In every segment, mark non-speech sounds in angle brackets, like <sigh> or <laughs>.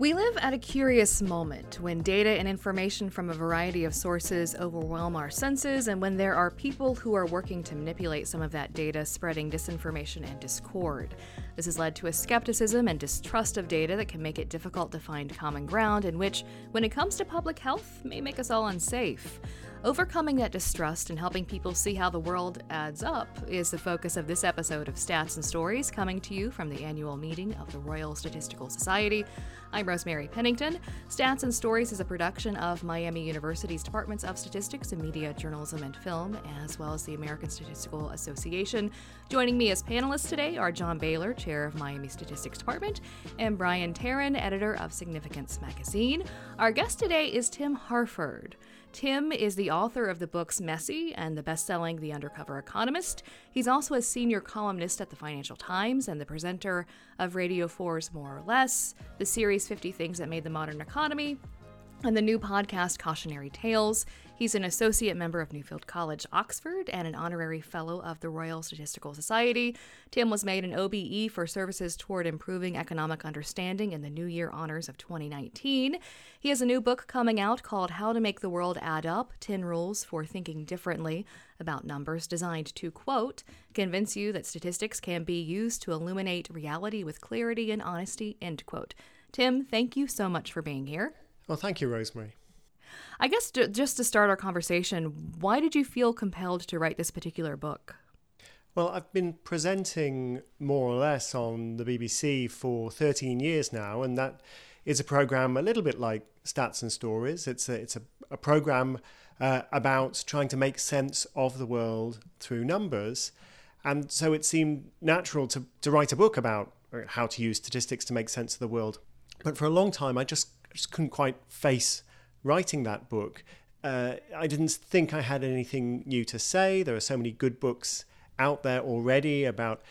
We live at a curious moment when data and information from a variety of sources overwhelm our senses, and when there are people who are working to manipulate some of that data, spreading disinformation and discord. This has led to a skepticism and distrust of data that can make it difficult to find common ground, and which, when it comes to public health, may make us all unsafe. Overcoming that distrust and helping people see how the world adds up is the focus of this episode of Stats and Stories, coming to you from the annual meeting of the Royal Statistical Society. I'm Rosemary Pennington. Stats and Stories is a production of Miami University's Departments of Statistics and Media, Journalism, and Film, as well as the American Statistical Association. Joining me as panelists today are John Bailer, Chair of Miami Statistics Department, and Brian Tarran, Editor of Significance Magazine. Our guest today is Tim Harford. Tim is the author of the books Messy and the best selling The Undercover Economist. He's also a senior columnist at the Financial Times and the presenter of Radio 4's More or Less, the series 50 Things That Made the Modern Economy, and the new podcast Cautionary Tales. He's an associate member of Nuffield College, Oxford, and an honorary fellow of the Royal Statistical Society. Tim was made an OBE for services toward improving economic understanding in the New Year Honors of 2019. He has a new book coming out called How to Make the World Add Up 10 Rules for Thinking Differently about Numbers, designed to, quote, convince you that statistics can be used to illuminate reality with clarity and honesty, end quote. Tim, thank you so much for being here. Well, thank you, Rosemary. I guess just to start our conversation, why did you feel compelled to write this particular book? Well, I've been presenting more or less on the BBC for 13 years now, and that is a program a little bit like Stats and Stories. It's a, it's a, a program uh, about trying to make sense of the world through numbers. And so it seemed natural to, to write a book about how to use statistics to make sense of the world. But for a long time, I just, just couldn't quite face writing that book, uh, I didn't think I had anything new to say. There are so many good books out there already about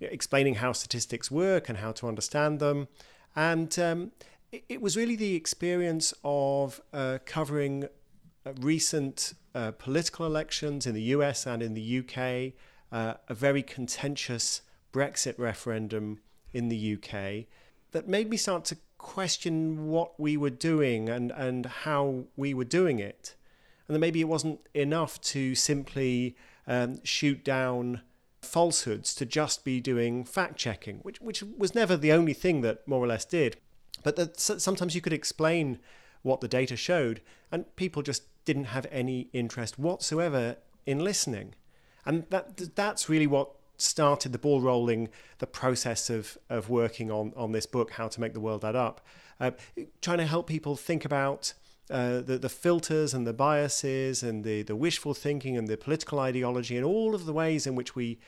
explaining how statistics work and how to understand them. And um, it, it, was really the experience of uh, covering uh, recent uh, political elections in the US and in the UK, uh, a very contentious Brexit referendum in the UK, that made me start to question what we were doing and, and how we were doing it. And then maybe it wasn't enough to simply um, shoot down falsehoods, to just be doing fact checking, which, which was never the only thing that more or less did. But that sometimes you could explain what the data showed, and people just didn't have any interest whatsoever in listening. And that that's really what started the ball rolling, the process of, of working on, on this book, How to Make the World Add Up, uh, trying to help people think about uh, the, the filters and the biases and the, the wishful thinking and the political ideology and all of the ways in which we,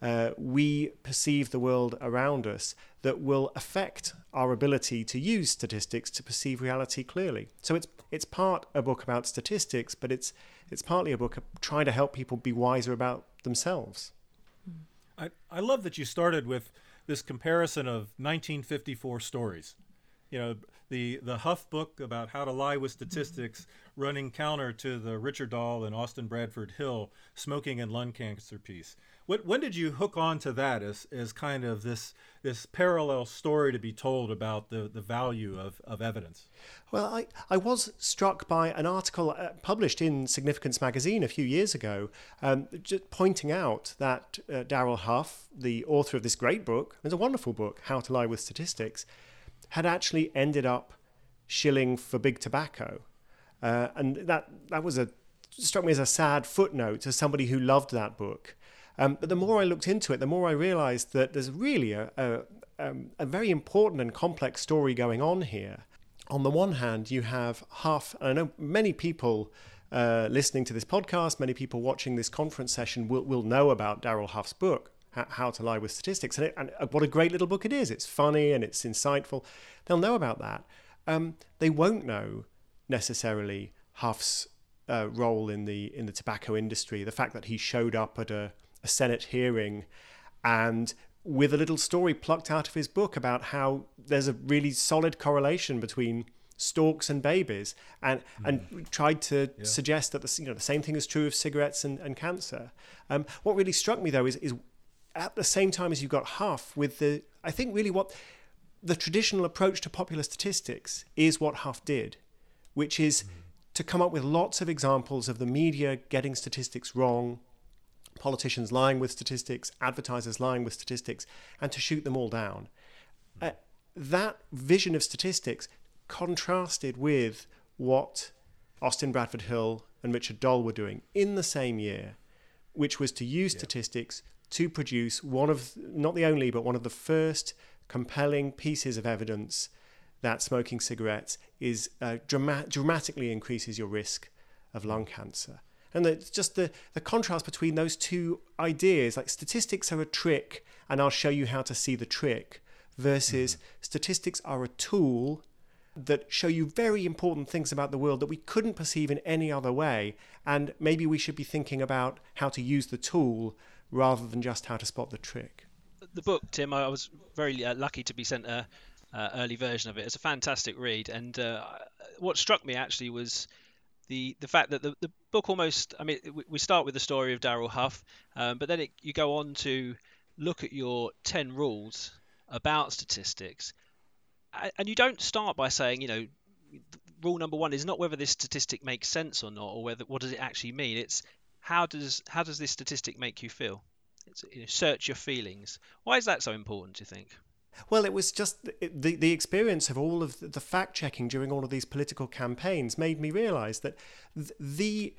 uh, we perceive the world around us that will affect our ability to use statistics to perceive reality clearly. So it's, it's part a book about statistics, but it's, it's partly a book trying to help people be wiser about themselves. I, I love that you started with this comparison of 1954 stories. You know, the, the Huff book about how to lie with statistics running counter to the Richard Doll and Austin Bradford Hill smoking and lung cancer piece. What, when did you hook on to that as, as kind of this this parallel story to be told about the, the value of, of evidence? Well, I, I was struck by an article uh, published in Significance magazine a few years ago, um, just pointing out that uh, Darrell Huff, the author of this great book, it's a wonderful book, How to Lie with Statistics, had actually ended up shilling for big tobacco. Uh, and that, that was a struck me as a sad footnote to somebody who loved that book. Um, but the more I looked into it, the more I realized that there's really a, a, um, a very important and complex story going on here. On the one hand, you have Huff, I know many people uh, listening to this podcast, many people watching this conference session will, will know about Darrell Huff's book, How to Lie with Statistics. And, it, and, uh, what a great little book it is. It's funny and it's insightful. They'll know about that. Um, they won't know necessarily Huff's uh, role in the in the tobacco industry, the fact that he showed up at a a Senate hearing and with a little story plucked out of his book about how there's a really solid correlation between stalks and babies and and tried to yeah. suggest that the you know the same thing is true of cigarettes and, and cancer um, what really struck me though is is at the same time as you've got Huff with the I think really what the traditional approach to popular statistics is what Huff did, which is to come up with lots of examples of the media getting statistics wrong, politicians lying with statistics, advertisers lying with statistics, and to shoot them all down. Uh, that vision of statistics contrasted with what Austin Bradford Hill and Richard Doll were doing in the same year, which was to use yeah. statistics to produce one of, not the only, but one of the first compelling pieces of evidence that smoking cigarettes is uh, drama- dramatically increases your risk of lung cancer. And it's just the, the contrast between those two ideas, like statistics are a trick, and I'll show you how to see the trick, versus mm-hmm. statistics are a tool that show you very important things about the world that we couldn't perceive in any other way. And maybe we should be thinking about how to use the tool rather than just how to spot the trick. The book, Tim, I was very uh, lucky to be sent a, early version of it. It's a fantastic read, and uh, what struck me actually was the the fact that the, the book almost. I mean, we start with the story of Darrell Huff, um, but then it, you go on to look at your ten rules about statistics, and you don't start by saying, you know, rule number one is not whether this statistic makes sense or not, or whether what does it actually mean. It's how does how does this statistic make you feel? You know, search your feelings. Why is that so important? Do you think? Well, it was just the the experience of all of the fact checking during all of these political campaigns made me realise that the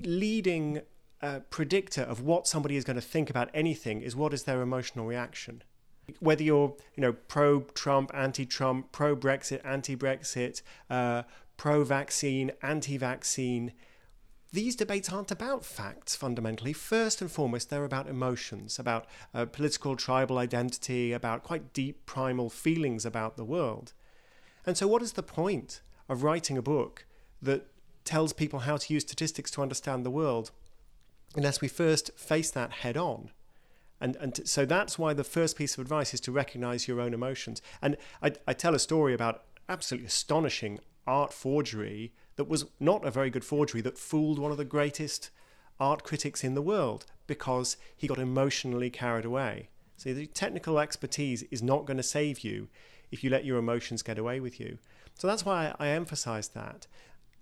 leading uh, predictor of what somebody is going to think about anything is what is their emotional reaction. Whether you're, you know, pro-Trump, anti-Trump, pro-Brexit, anti-Brexit, uh, pro-vaccine, anti-vaccine, these debates aren't about facts fundamentally. First and foremost, they're about emotions, about uh, political tribal identity, about quite deep primal feelings about the world. And so, what is the point of writing a book that tells people how to use statistics to understand the world unless we first face that head on? And, and so that's why the first piece of advice is to recognize your own emotions. And I, I tell a story about absolutely astonishing art forgery that was not a very good forgery that fooled one of the greatest art critics in the world because he got emotionally carried away. So the technical expertise is not going to save you if you let your emotions get away with you. So that's why I emphasize that.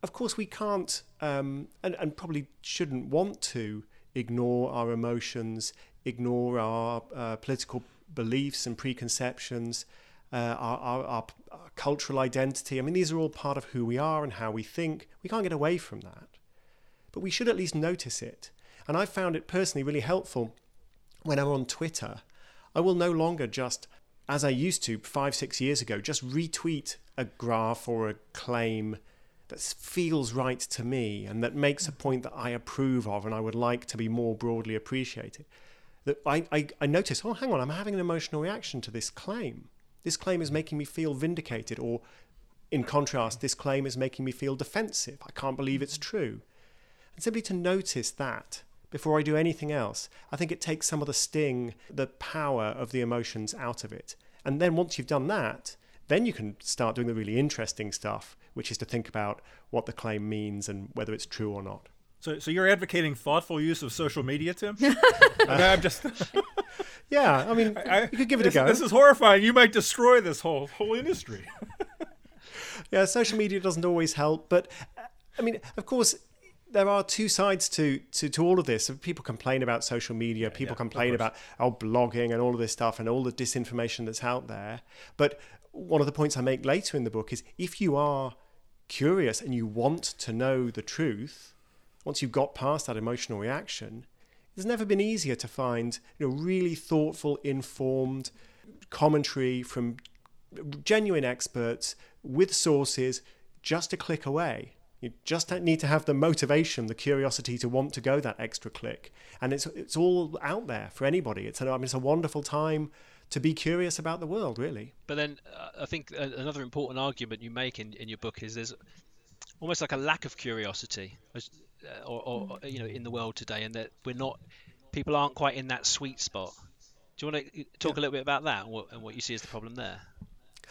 Of course, we can't um, and, and probably shouldn't want to ignore our emotions, ignore our uh, political beliefs and preconceptions, uh, our, our, our, our cultural identity. I mean, these are all part of who we are and how we think. We can't get away from that. But we should at least notice it. And I found it personally really helpful when I'm on Twitter. I will no longer just, as I used to five, six years ago, just retweet a graph or a claim that feels right to me and that makes a point that I approve of and I would like to be more broadly appreciated. That I, I, I notice, oh, hang on, I'm having an emotional reaction to this claim. This claim is making me feel vindicated, or in contrast, this claim is making me feel defensive. I can't believe it's true. And simply to notice that before I do anything else, I think it takes some of the sting, the power of the emotions out of it. And then once you've done that, then you can start doing the really interesting stuff, which is to think about what the claim means and whether it's true or not. So, so you're advocating thoughtful use of social media, Tim? <laughs> <laughs> uh, I'm just. <laughs> yeah, I mean, I, you could give it this, a go. This is horrifying. You might destroy this whole whole industry. yeah, social media doesn't always help, but I mean, of course, there are two sides to, to, to all of this. People complain about social media, people yeah, complain about oh, blogging and all of this stuff and all the disinformation that's out there. But one of the points I make later in the book is if you are curious and you want to know the truth, once you've got past that emotional reaction, it's never been easier to find you know, really thoughtful, informed commentary from genuine experts with sources just a click away. You just need to have the motivation, the curiosity to want to go that extra click, and it's it's all out there for anybody. It's I mean, it's a wonderful time to be curious about the world, really. But then uh, I think another important argument you make in, in your book is there's almost like a lack of curiosity. Uh, Uh, or, or, mm. you know in the world today, and that we're not people aren't quite in that sweet spot. Do you want to uh, talk yeah. a little bit about that and what, and what you see as the problem there?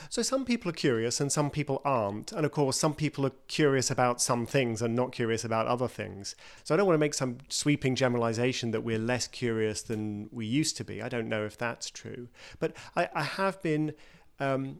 So some people are curious and some people aren't. And of course, some people are curious about some things and not curious about other things. So I don't want to make some sweeping generalization that we're less curious than we used to be. I don't know if that's true. But I, I have been um,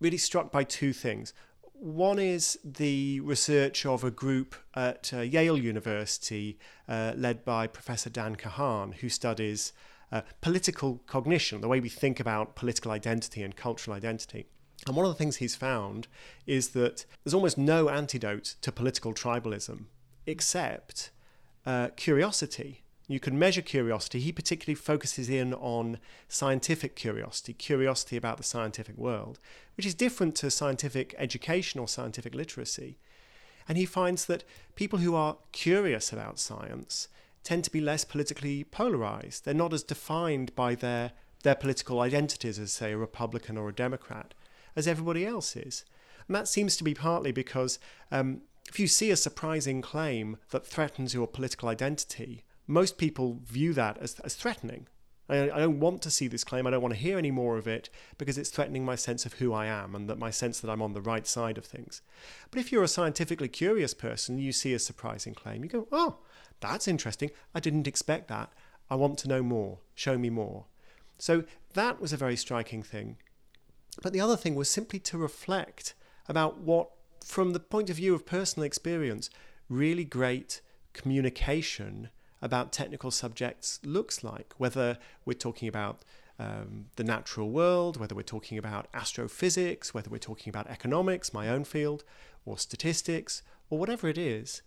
really struck by two things. One is the research of a group at uh, Yale University, uh, led by Professor Dan Kahan, who studies uh, political cognition, the way we think about political identity and cultural identity. And one of the things he's found is that there's almost no antidote to political tribalism except uh, curiosity. You can measure curiosity. He particularly focuses in on scientific curiosity, curiosity about the scientific world, which is different to scientific education or scientific literacy. And he finds that people who are curious about science tend to be less politically polarized. They're not as defined by their, their political identities as, say, a Republican or a Democrat as everybody else is. And that seems to be partly because um, if you see a surprising claim that threatens your political identity, most people view that as, as threatening. I, I don't want to see this claim. I don't want to hear any more of it because it's threatening my sense of who I am and that my sense that I'm on the right side of things. But if you're a scientifically curious person, you see a surprising claim, you go, oh, that's interesting. I didn't expect that. I want to know more. Show me more. So that was a very striking thing. But the other thing was simply to reflect about what, from the point of view of personal experience, really great communication about technical subjects looks like, whether we're talking about um, the natural world, whether we're talking about astrophysics, whether we're talking about economics, my own field, or statistics, or whatever it is,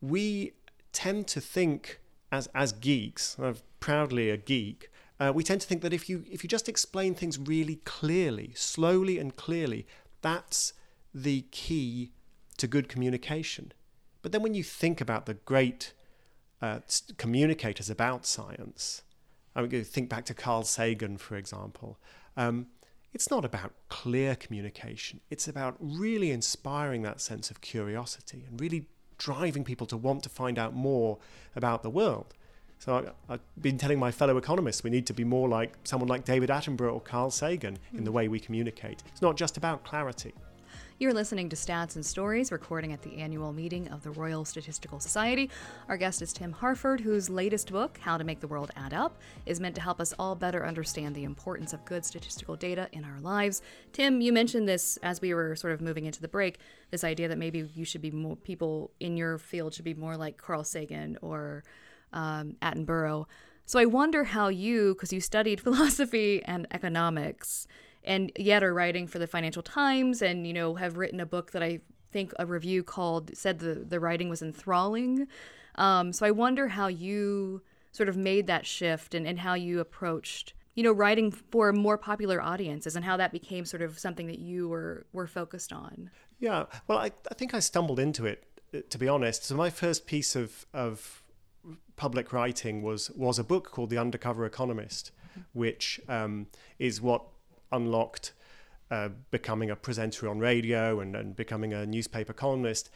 we tend to think as as geeks. I'm proudly a geek. Uh, we tend to think that if you if you just explain things really clearly, slowly and clearly, that's the key to good communication. But then when you think about the great uh, communicators about science, I mean, think back to Carl Sagan, for example. Um, it's not about clear communication. It's about really inspiring that sense of curiosity and really driving people to want to find out more about the world. So I, have been telling my fellow economists we need to be more like someone like David Attenborough or Carl Sagan in the way we communicate. It's not just about clarity. You're listening to Stats and Stories, recording at the annual meeting of the Royal Statistical Society. Our guest is Tim Harford, whose latest book, How to Make the World Add Up, is meant to help us all better understand the importance of good statistical data in our lives. Tim, you mentioned this as we were sort of moving into the break this idea that maybe you should be more, people in your field should be more like Carl Sagan or um, Attenborough. So I wonder how you, because you studied <laughs> philosophy and economics, and yet are writing for the Financial Times and you know have written a book that I think a review called said the the writing was enthralling. Um, so I wonder how you sort of made that shift and, and how you approached you know writing for more popular audiences and how that became sort of something that you were were focused on. Yeah, well, I, I think I stumbled into it to be honest. So my first piece of of public writing was was a book called The Undercover Economist, which um, is what unlocked uh, becoming a presenter on radio and, and becoming a newspaper columnist.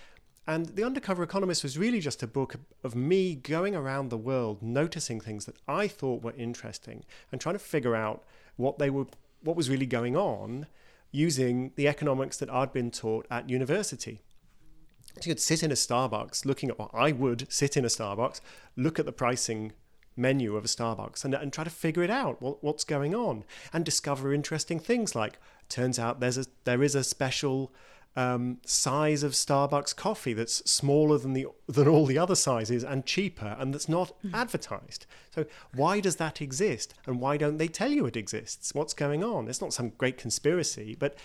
And The Undercover Economist was really just a book of me going around the world, noticing things that I thought were interesting and trying to figure out what they were, what was really going on using the economics that I'd been taught at university. So you could sit in a Starbucks looking at what I would sit in a Starbucks, look at the pricing menu of a Starbucks and, and try to figure it out, what, what's going on, and discover interesting things like turns out there's a there is a special um, size of Starbucks coffee that's smaller than the than all the other sizes and cheaper and that's not mm. advertised. So why does that exist and why don't they tell you it exists? What's going on? It's not some great conspiracy, but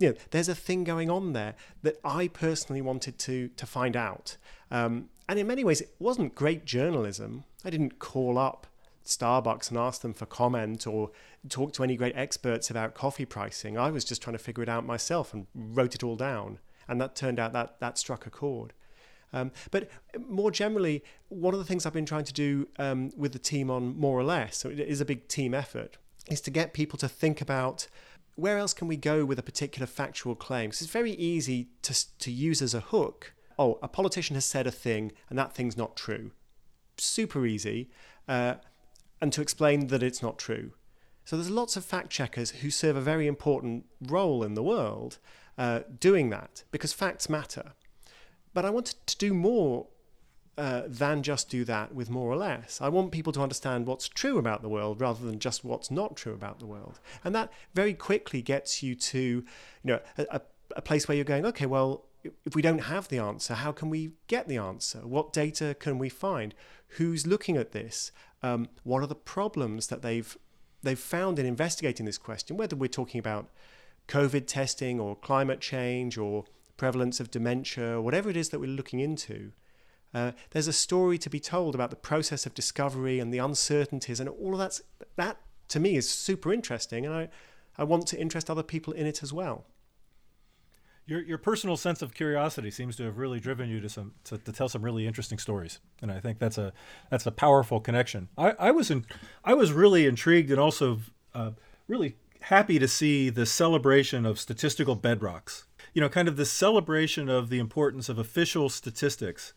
you know, there's a thing going on there that I personally wanted to to find out. Um, and in many ways, it wasn't great journalism. I didn't call up Starbucks and ask them for comment or talk to any great experts about coffee pricing. I was just trying to figure it out myself and wrote it all down. And that turned out that that struck a chord. Um, but more generally, one of the things I've been trying to do um, with the team on More or Less, so it is a big team effort, is to get people to think about where else can we go with a particular factual claim. Because it's very easy to, to use as a hook oh, a politician has said a thing and that thing's not true. Super easy. Uh, and to explain that it's not true. So there's lots of fact checkers who serve a very important role in the world uh, doing that because facts matter. But I wanted to do more uh, than just do that with more or less. I want people to understand what's true about the world rather than just what's not true about the world. And that very quickly gets you to, you know, a, a place where you're going, okay, well, if we don't have the answer, how can we get the answer? What data can we find? Who's looking at this? Um, what are the problems that they've they've found in investigating this question? Whether we're talking about COVID testing or climate change or prevalence of dementia, whatever it is that we're looking into, uh, there's a story to be told about the process of discovery and the uncertainties, and all of that's that to me is super interesting, and I, I want to interest other people in it as well. Your, your personal sense of curiosity seems to have really driven you to some to, to tell some really interesting stories, and I think that's a that's a powerful connection. I, I was in, I was really intrigued and also uh, really happy to see the celebration of statistical bedrocks. You know, kind of the celebration of the importance of official statistics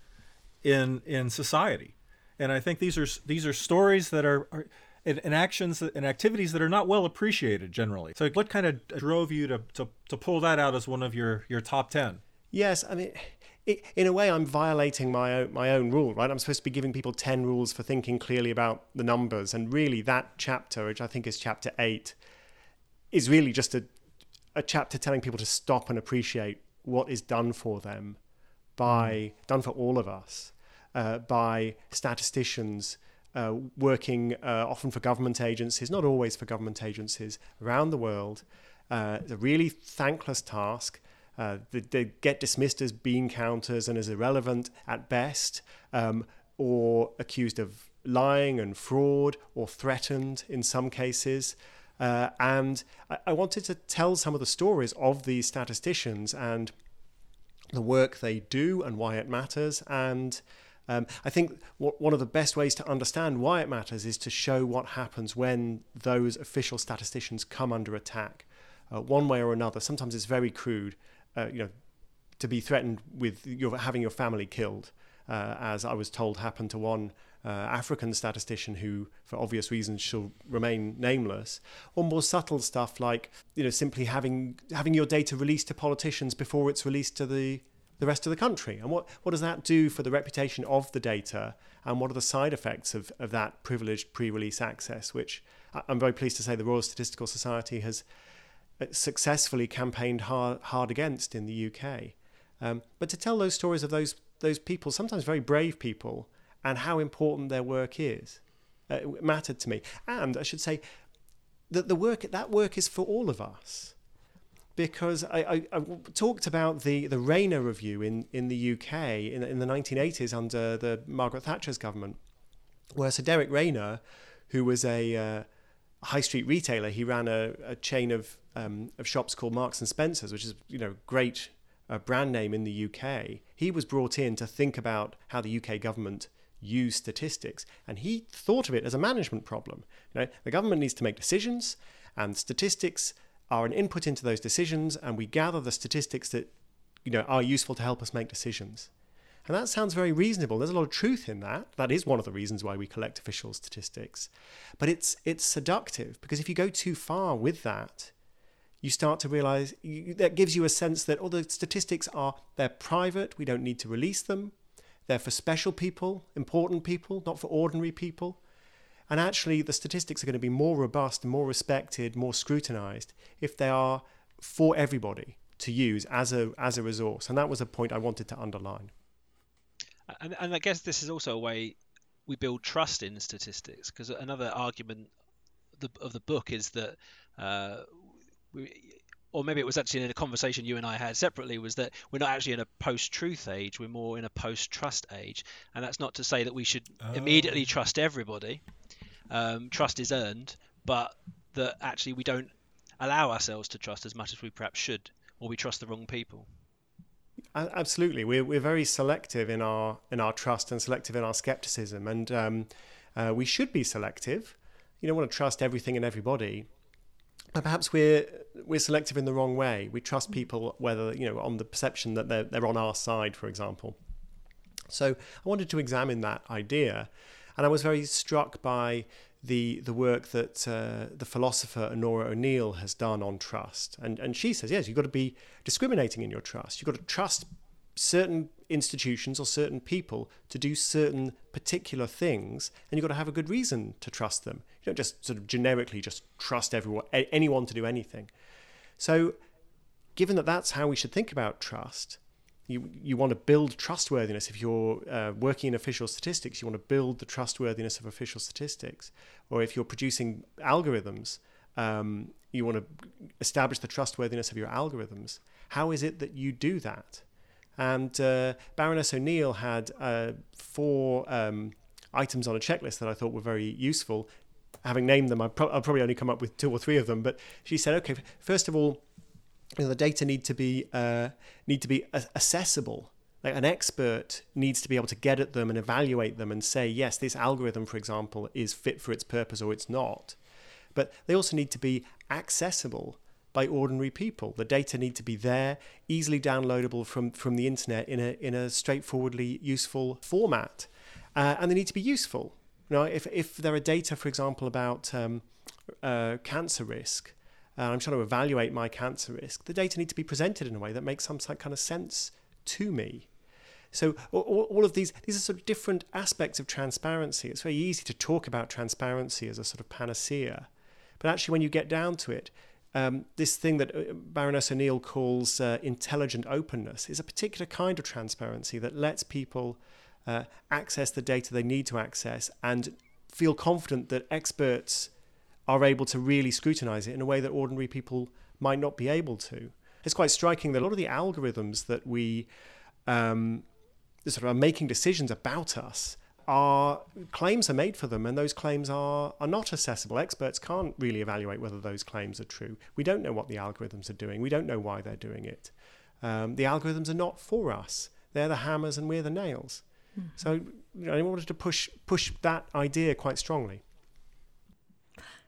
in in society. And I think these are these are stories that are, are and, and, actions and activities that are not well appreciated generally. So, what kind of drove you to, to, to pull that out as one of your, your top 10? Yes, I mean, it, in a way, I'm violating my own, my own rule, right? I'm supposed to be giving people 10 rules for thinking clearly about the numbers. And really, that chapter, which I think is chapter 8, is really just a, a chapter telling people to stop and appreciate what is done for them by, mm. done for all of us uh, by statisticians uh, working uh, often for government agencies, not always for government agencies, around the world. Uh, it's a really thankless task. Uh, they, they, get dismissed as bean counters and as irrelevant at best, um, or accused of lying and fraud, or threatened in some cases. Uh, and I, I wanted to tell some of the stories of these statisticians and the work they do and why it matters, and um, I think one of the best ways to understand why it matters is to show what happens when those official statisticians come under attack, uh, one way or another. Sometimes it's very crude, uh, you know, to be threatened with your, having your family killed, uh, as I was told happened to one uh, African statistician who, for obvious reasons, shall remain nameless, or more subtle stuff like you know simply having having your data released to politicians before it's released to the the rest of the country. And what, what does that do for the reputation of the data? And what are the side effects of, of that privileged pre release access, which I'm very pleased to say the Royal Statistical Society has uh, successfully campaigned hard, hard against in the UK. Um, but to tell those stories of those, those people, sometimes very brave people, and how important their work is, uh, mattered to me. And I should say that the work, that work is for all of us because I, I, I, talked about the, the Rayner review in, in the UK in, in the 1980s under the Margaret Thatcher's government, where Sir Derek Rayner, who was a uh, high street retailer, he ran a, a chain of, um, of shops called Marks and Spencers, which is you know great uh, brand name in the UK. He was brought in to think about how the UK government used statistics, and he thought of it as a management problem. You know, the government needs to make decisions, and statistics are an input into those decisions and we gather the statistics that you know are useful to help us make decisions. And that sounds very reasonable. There's a lot of truth in that. That is one of the reasons why we collect official statistics. But it's it's seductive because if you go too far with that, you start to realize you, that gives you a sense that all the statistics are they're private, we don't need to release them. They're for special people, important people, not for ordinary people. And actually, the statistics are going to be more robust, more respected, more scrutinized if they are for everybody to use as a as a resource. And that was a point I wanted to underline. And, and I guess this is also a way we build trust in statistics because another argument of the book is that uh, we, or maybe it was actually in a conversation you and I had separately, was that we're not actually in a post-truth age, we're more in a post-trust age, and that's not to say that we should oh. immediately trust everybody, um, trust is earned, but that actually we don't allow ourselves to trust as much as we perhaps should, or we trust the wrong people. Absolutely, we're we're very selective in our in our trust and selective in our skepticism, and um, uh, we should be selective. You don't want to trust everything and everybody, but perhaps we're we're selective in the wrong way. We trust people whether you know on the perception that they're they're on our side, for example. So I wanted to examine that idea and I was very struck by the the work that uh, the philosopher Onora O'Neill has done on trust. And and she says, yes, you've got to be discriminating in your trust. You've got to trust certain institutions or certain people to do certain particular things, and you've got to have a good reason to trust them. You don't just sort of generically just trust everyone, anyone to do anything. So, given that that's how we should think about trust, you you want to build trustworthiness. If you're uh, working in official statistics, you want to build the trustworthiness of official statistics. Or if you're producing algorithms, um, you want to establish the trustworthiness of your algorithms. How is it that you do that? And uh, Baroness O'Neill had uh, four um, items on a checklist that I thought were very useful. Having named them, I'll, pro- I'll probably only come up with two or three of them. But she said, okay, first of all, you know, the data need to be uh, need to be accessible. Like an expert needs to be able to get at them and evaluate them and say, yes, this algorithm, for example, is fit for its purpose or it's not. But they also need to be accessible by ordinary people. The data need to be there, easily downloadable from, from the internet in a, in a straightforwardly useful format. Uh, and they need to be useful. Know, if, if there are data, for example, about um, uh, cancer risk, uh, I'm trying to evaluate my cancer risk, the data need to be presented in a way that makes some kind of sense to me. So all, all, of these these are sort of different aspects of transparency. It's very easy to talk about transparency as a sort of panacea, but actually, when you get down to it, um, this thing that uh, Baroness O'Neill calls uh, intelligent openness is a particular kind of transparency that lets people uh, access the data they need to access and feel confident that experts are able to really scrutinize it in a way that ordinary people might not be able to. It's quite striking that a lot of the algorithms that we um, sort of are making decisions about us are claims are made for them and those claims are, are not accessible. Experts can't really evaluate whether those claims are true. We don't know what the algorithms are doing. We don't know why they're doing it. Um, the algorithms are not for us. They're the hammers and we're the nails. Mm-hmm. So you know, I wanted to push push that idea quite strongly.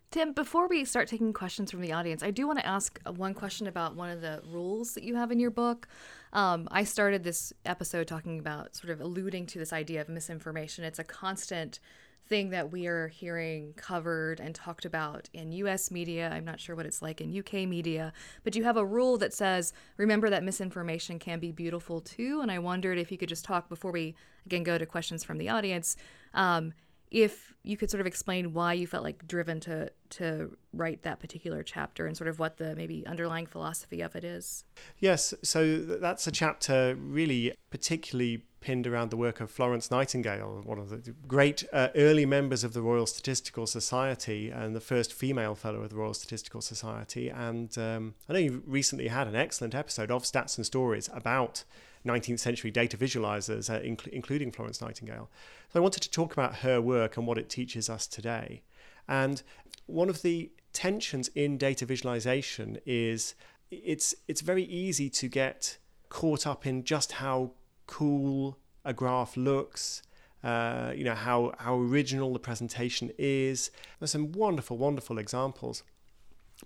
Tim, before we start taking questions from the audience, I do want to ask one question about one of the rules that you have in your book. Um, I started this episode talking about sort of alluding to this idea of misinformation. It's a constant thing that we are hearing covered and talked about in US media. I'm not sure what it's like in UK media, but you have a rule that says remember that misinformation can be beautiful too. And I wondered if you could just talk before we again go to questions from the audience. Um, if you could sort of explain why you felt like driven to to write that particular chapter and sort of what the maybe underlying philosophy of it is. Yes, so that's a chapter really particularly pinned around the work of Florence Nightingale, one of the great uh, early members of the Royal Statistical Society and the first female fellow of the Royal Statistical Society. And um, I know you recently had an excellent episode of Stats and Stories about 19th century data visualizers, uh, inc- including Florence Nightingale. So I wanted to talk about her work and what it teaches us today. And one of the tensions in data visualization is it's it's very easy to get caught up in just how cool a graph looks, uh, you know how how original the presentation is. There's some wonderful, wonderful examples.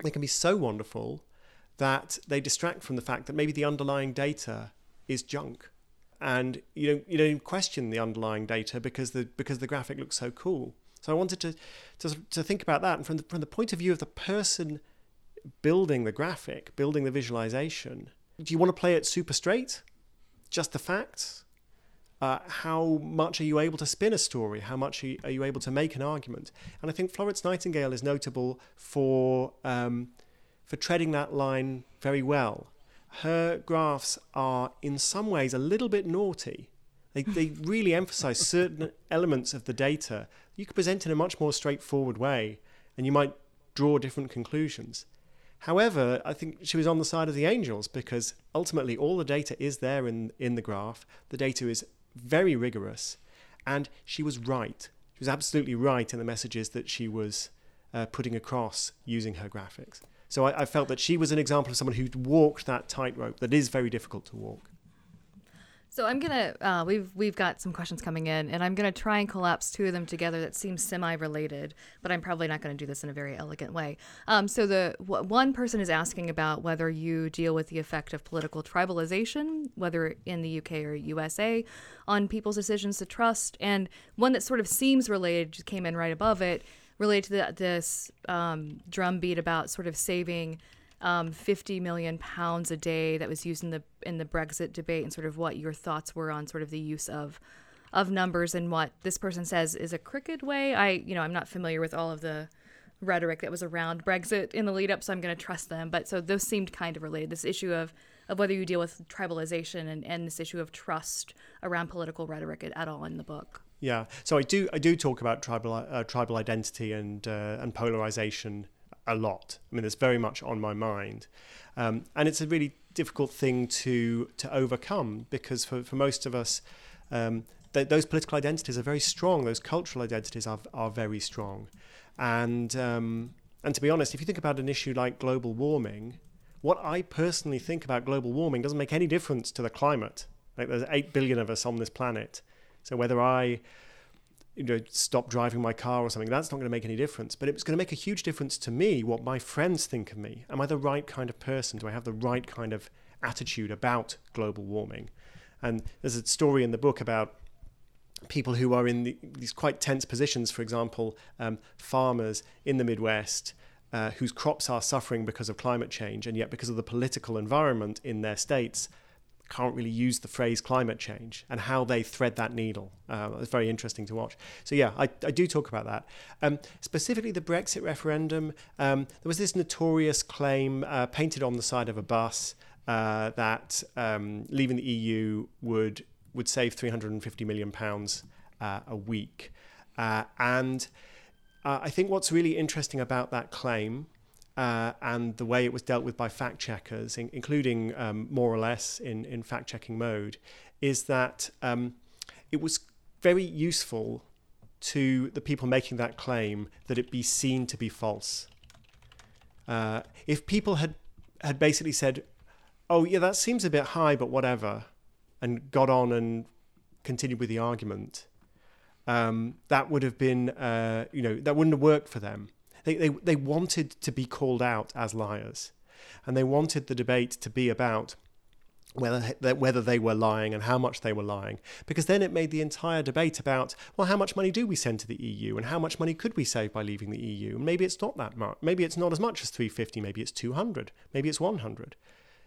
They can be so wonderful that they distract from the fact that maybe the underlying data is junk and you don't you don't question the underlying data because the because the graphic looks so cool. So I wanted to to, to think about that, and from the, from the point of view of the person building the graphic, building the visualization, do you want to play it super straight, just the facts? Uh, how much are you able to spin a story? How much are you able to make an argument? And I think Florence Nightingale is notable for um, for treading that line very well her graphs are in some ways a little bit naughty. They, they really emphasize certain elements of the data. You could present in a much more straightforward way, and you might draw different conclusions. However, I think she was on the side of the angels because ultimately all the data is there in, in the graph. The data is very rigorous, and she was right. She was absolutely right in the messages that she was uh, putting across using her graphics. So I, I felt that she was an example of someone who walked that tightrope that is very difficult to walk. So I'm gonna uh, we've we've got some questions coming in, and I'm gonna try and collapse two of them together that seem semi-related, but I'm probably not gonna do this in a very elegant way. Um, so the w- one person is asking about whether you deal with the effect of political tribalization, whether in the UK or USA, on people's decisions to trust, and one that sort of seems related just came in right above it related to the, this um, drumbeat about sort of saving um, 50 million pounds a day that was used in the in the Brexit debate, and sort of what your thoughts were on sort of the use of of numbers and what this person says is a crooked way. I, you know, I'm not familiar with all of the rhetoric that was around Brexit in the lead up, so I'm going to trust them. But so those seemed kind of related. This issue of of whether you deal with tribalization and, and this issue of trust around political rhetoric at, at all in the book. Yeah, so I do I do talk about tribal uh, tribal identity and uh, and polarization a lot. I mean, it's very much on my mind, um, and it's a really difficult thing to to overcome because for, for most of us, um, th- those political identities are very strong. Those cultural identities are are very strong, and um, and to be honest, if you think about an issue like global warming, what I personally think about global warming doesn't make any difference to the climate. Like there's eight billion of us on this planet, so whether I you know, stop driving my car or something, that's not going to make any difference. But it's going to make a huge difference to me what my friends think of me. Am I the right kind of person? Do I have the right kind of attitude about global warming? And there's a story in the book about people who are in the, these quite tense positions. For example, um, farmers in the Midwest uh, whose crops are suffering because of climate change, and yet because of the political environment in their states, can't really use the phrase climate change and how they thread that needle. Uh, it's very interesting to watch. So, yeah, I, I do talk about that. Um, specifically, the Brexit referendum, um, there was this notorious claim uh, painted on the side of a bus uh, that um, leaving the EU would, would save £350 million uh, a week. Uh, and uh, I think what's really interesting about that claim uh, and the way it was dealt with by fact checkers, in, including um, more or less in, in fact checking mode, is that um, it was very useful to the people making that claim that it be seen to be false. Uh, if people had had basically said, "Oh, yeah, that seems a bit high, but whatever," and got on and continued with the argument, um, that would have been, uh, you know, that wouldn't have worked for them. They, they, they wanted to be called out as liars. And they wanted the debate to be about whether whether they were lying and how much they were lying, because then it made the entire debate about well, how much money do we send to the EU, and how much money could we save by leaving the EU? And maybe it's not that much. Maybe it's not as much as 350. Maybe it's 200. Maybe it's 100.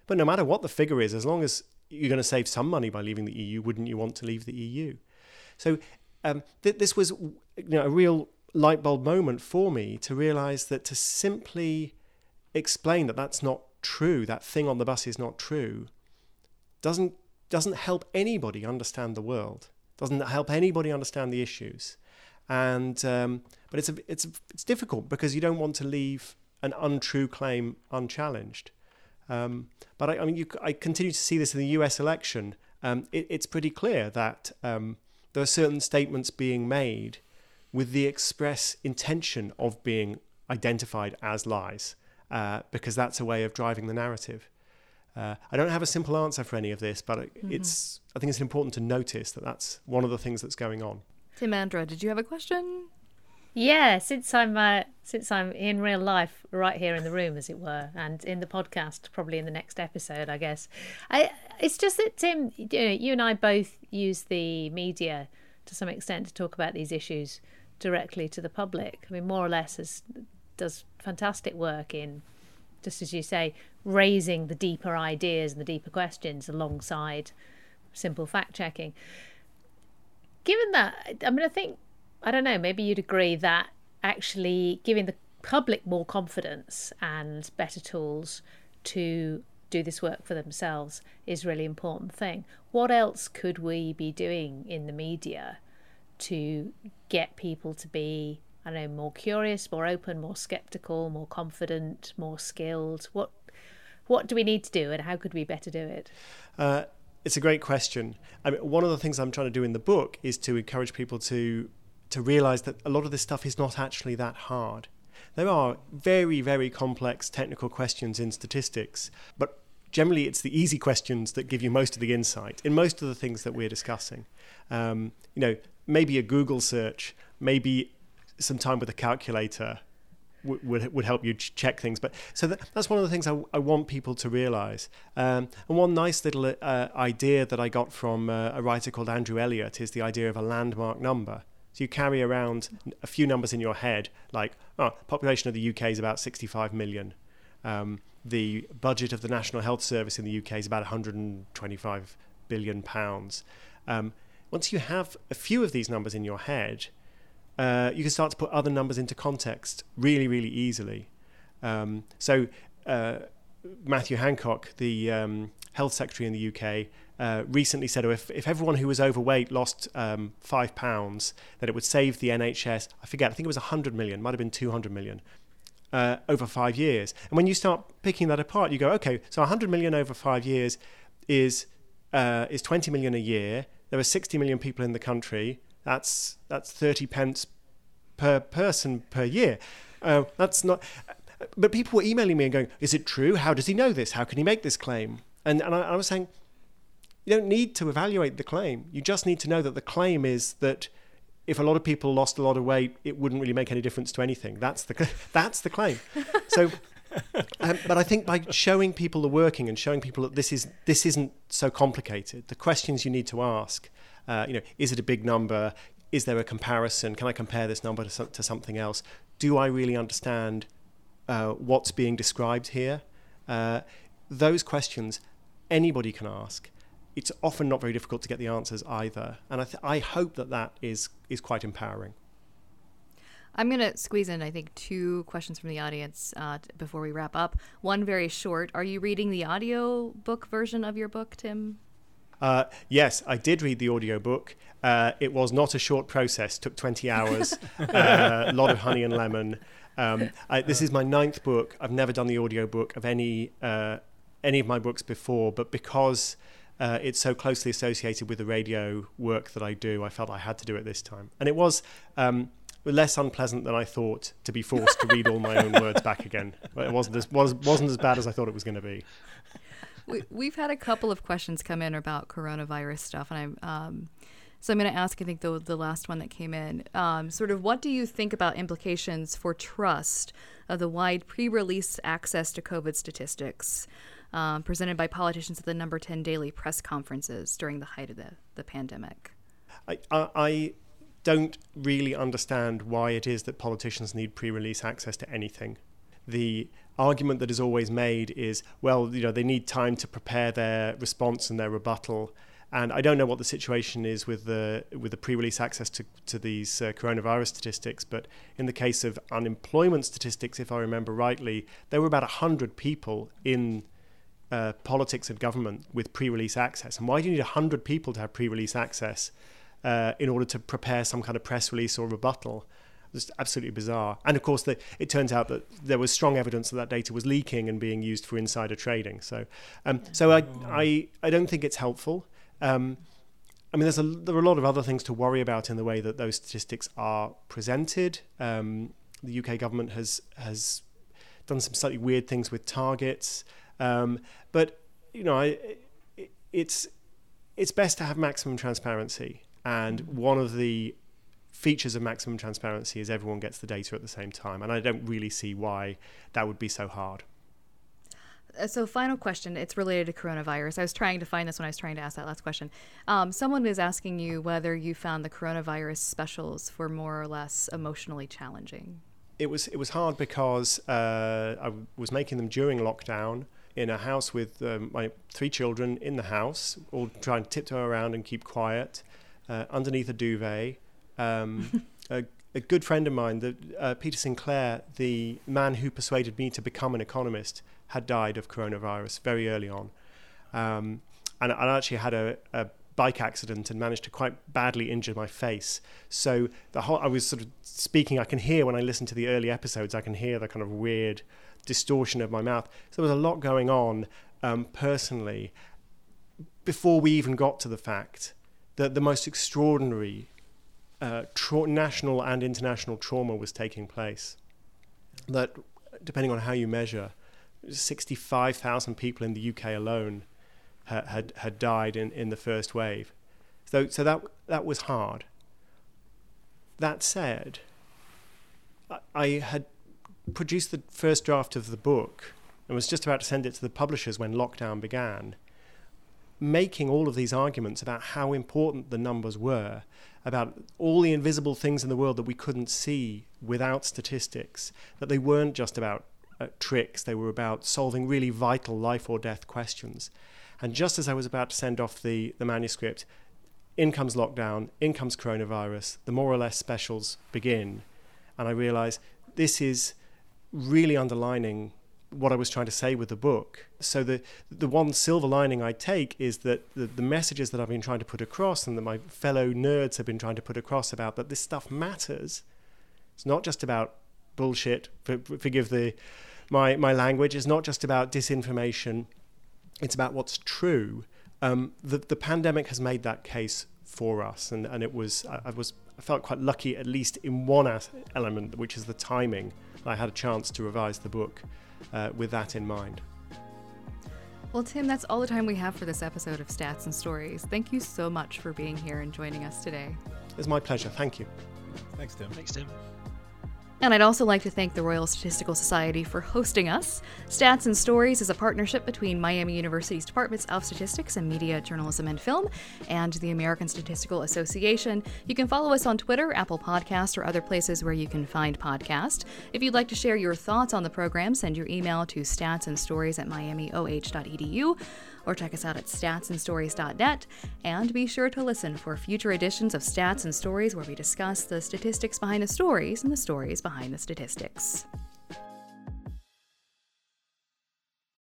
But no matter what the figure is, as long as you're going to save some money by leaving the EU, wouldn't you want to leave the EU? So um, th- this was you know, a real light bulb moment for me to realize that to simply explain that that's not true, that thing on the bus is not true, doesn't doesn't help anybody understand the world. Doesn't help anybody understand the issues, and um, but it's a, it's a, it's difficult because you don't want to leave an untrue claim unchallenged. Um, but I, I mean, you, I continue to see this in the U.S. election. Um, it, it's pretty clear that um, there are certain statements being made with the express intention of being identified as lies, uh, because that's a way of driving the narrative. Uh, I don't have a simple answer for any of this, but mm-hmm. it's I think it's important to notice that that's one of the things that's going on. Timandra, did you have a question? Yeah, since I'm uh, since I'm in real life, right here in the room, as it were, and in the podcast, probably in the next episode, I guess. I it's just that Tim, you, know, you and I both use the media to some extent to talk about these issues directly to the public. I mean, more or less, does fantastic work in, just as you say, raising the deeper ideas and the deeper questions alongside simple fact checking. Given that, I mean, I think, I don't know, maybe you'd agree that actually giving the public more confidence and better tools to do this work for themselves is really important thing. What else could we be doing in the media to get people to be I know more curious, more open, more skeptical, more confident, more skilled? What what do we need to do, and how could we better do it? Uh, it's a great question. I mean, one of the things I'm trying to do in the book is to encourage people to to realize that a lot of this stuff is not actually that hard. There are very, very complex technical questions in statistics, but generally it's the easy questions that give you most of the insight in most of the things that we're discussing. Um, you know, maybe a Google search, maybe some time with a calculator would, would, would help you ch- check things. But so that, that's one of the things I, I want people to realize. Um, and one nice little uh, idea that I got from uh, a writer called Andrew Elliott is the idea of a landmark number. So you carry around a few numbers in your head, like oh, population of the UK is about 65 million. Um, the budget of the National Health Service in the UK is about 125 billion pounds. Um, once you have a few of these numbers in your head, uh, you can start to put other numbers into context really, really easily. Um, so uh, Matthew Hancock, the um, health secretary in the UK, uh, recently said, oh, if, if everyone who was overweight lost um, five pounds, that it would save the NHS, I forget, I think it was 100 million, might have been 200 million, uh, over five years. And when you start picking that apart, you go, okay, so 100 million over five years is, uh, is 20 million a year. There are 60 million people in the country. That's, that's 30 pence per person per year. Uh, that's not. But people were emailing me and going, "Is it true? How does he know this? How can he make this claim?" And and I, I was saying, you don't need to evaluate the claim. You just need to know that the claim is that if a lot of people lost a lot of weight, it wouldn't really make any difference to anything. That's the <laughs> that's the claim. So, um, but I think by showing people the working and showing people that this is this isn't so complicated, the questions you need to ask, uh, you know, is it a big number? Is there a comparison? Can I compare this number to, to something else? Do I really understand uh, what's being described here? Uh, those questions anybody can ask it's often not very difficult to get the answers either. And I, th- I hope that that is, is quite empowering. I'm going to squeeze in, I think, two questions from the audience uh, t- before we wrap up. One very short. Are you reading the audio book version of your book, Tim? Uh, yes, I did read the audiobook. Uh, it was not a short process, took 20 hours, <laughs> uh, a lot of honey and lemon. Um, I, this is my ninth book. I've never done the audiobook of any, uh, any of my books before, but because uh, it's so closely associated with the radio work that I do. I felt I had to do it this time, and it was um, less unpleasant than I thought to be forced to read all my own words back again. It wasn't as was, wasn't as bad as I thought it was going to be. We, have had a couple of questions come in about coronavirus stuff, and I'm. Um, so I'm going to ask, I think the the last one that came in, um, sort of, what do you think about implications for trust of the wide pre-release access to COVID statistics? Um, presented by politicians at the number 10 daily press conferences during the height of the, the pandemic. I, I, don't really understand why it is that politicians need pre release access to anything. The argument that is always made is, well, you know, they need time to prepare their response and their rebuttal. And I don't know what the situation is with the with the pre-release access to to these uh, coronavirus statistics, but in the case of unemployment statistics, if I remember rightly, there were about hundred people in uh, politics and government with pre-release access. And why do you need 100 people to have pre-release access uh, in order to prepare some kind of press release or rebuttal? It's absolutely bizarre. And of course, the, it turns out that there was strong evidence that that data was leaking and being used for insider trading. So, um, so I, I, I don't think it's helpful. Um, I mean, there's a, there are a lot of other things to worry about in the way that those statistics are presented. Um, the UK government has has done some slightly weird things with targets. Um, but you know, I, it's it's best to have maximum transparency, and one of the features of maximum transparency is everyone gets the data at the same time, and I don't really see why that would be so hard. Uh, so, final question. It's related to coronavirus. I was trying to find this when I was trying to ask that last question. Um, someone was asking you whether you found the coronavirus specials were more or less emotionally challenging. It was it was hard because uh, I was making them during lockdown, in a house with um, my three children in the house, all trying to tiptoe around and keep quiet, uh, underneath a duvet. Um, <laughs> a, a, good friend of mine, the, uh, Peter Sinclair, the man who persuaded me to become an economist, had died of coronavirus very early on. Um, and I actually had a, a bike accident and managed to quite badly injure my face. So the whole I was sort of speaking. I can hear when I listen to the early episodes. I can hear the kind of weird distortion of my mouth. So there was a lot going on um, personally before we even got to the fact that the most extraordinary uh, tra- national and international trauma was taking place. That, depending on how you measure, 65,000 people in the UK alone ha- had, had died in, in the first wave. So, so that, that was hard. That said, I had produced the first draft of the book and was just about to send it to the publishers when lockdown began, making all of these arguments about how important the numbers were, about all the invisible things in the world that we couldn't see without statistics, that they weren't just about uh, tricks, they were about solving really vital life or death questions. And just as I was about to send off the, the manuscript, in comes lockdown, in comes coronavirus, the more or less specials begin. And I realize this is really underlining what I was trying to say with the book. So the the one silver lining I take is that the, the messages that I've been trying to put across and that my fellow nerds have been trying to put across about that this stuff matters. It's not just about bullshit. For, forgive the my my language. It's not just about disinformation. It's about what's true. Um, the the pandemic has made that case for us, and, and it was I, I was I felt quite lucky at least in one element, which is the timing. I had a chance to revise the book uh, with that in mind. Well, Tim, that's all the time we have for this episode of Stats and Stories. Thank you so much for being here and joining us today. It's my pleasure. Thank you. Thanks, Tim. Thanks, Tim. And I'd also like to thank the Royal Statistical Society for hosting us. Stats and Stories is a partnership between Miami University's Departments of Statistics and Media, Journalism, and Film and the American Statistical Association. You can follow us on Twitter, Apple Podcast, or other places where you can find podcasts. If you'd like to share your thoughts on the program, send your email to statsandstories at miamioh.edu or check us out at statsandstories.net. And be sure to listen for future editions of Stats and Stories where we discuss the statistics behind the stories and the stories behind the statistics.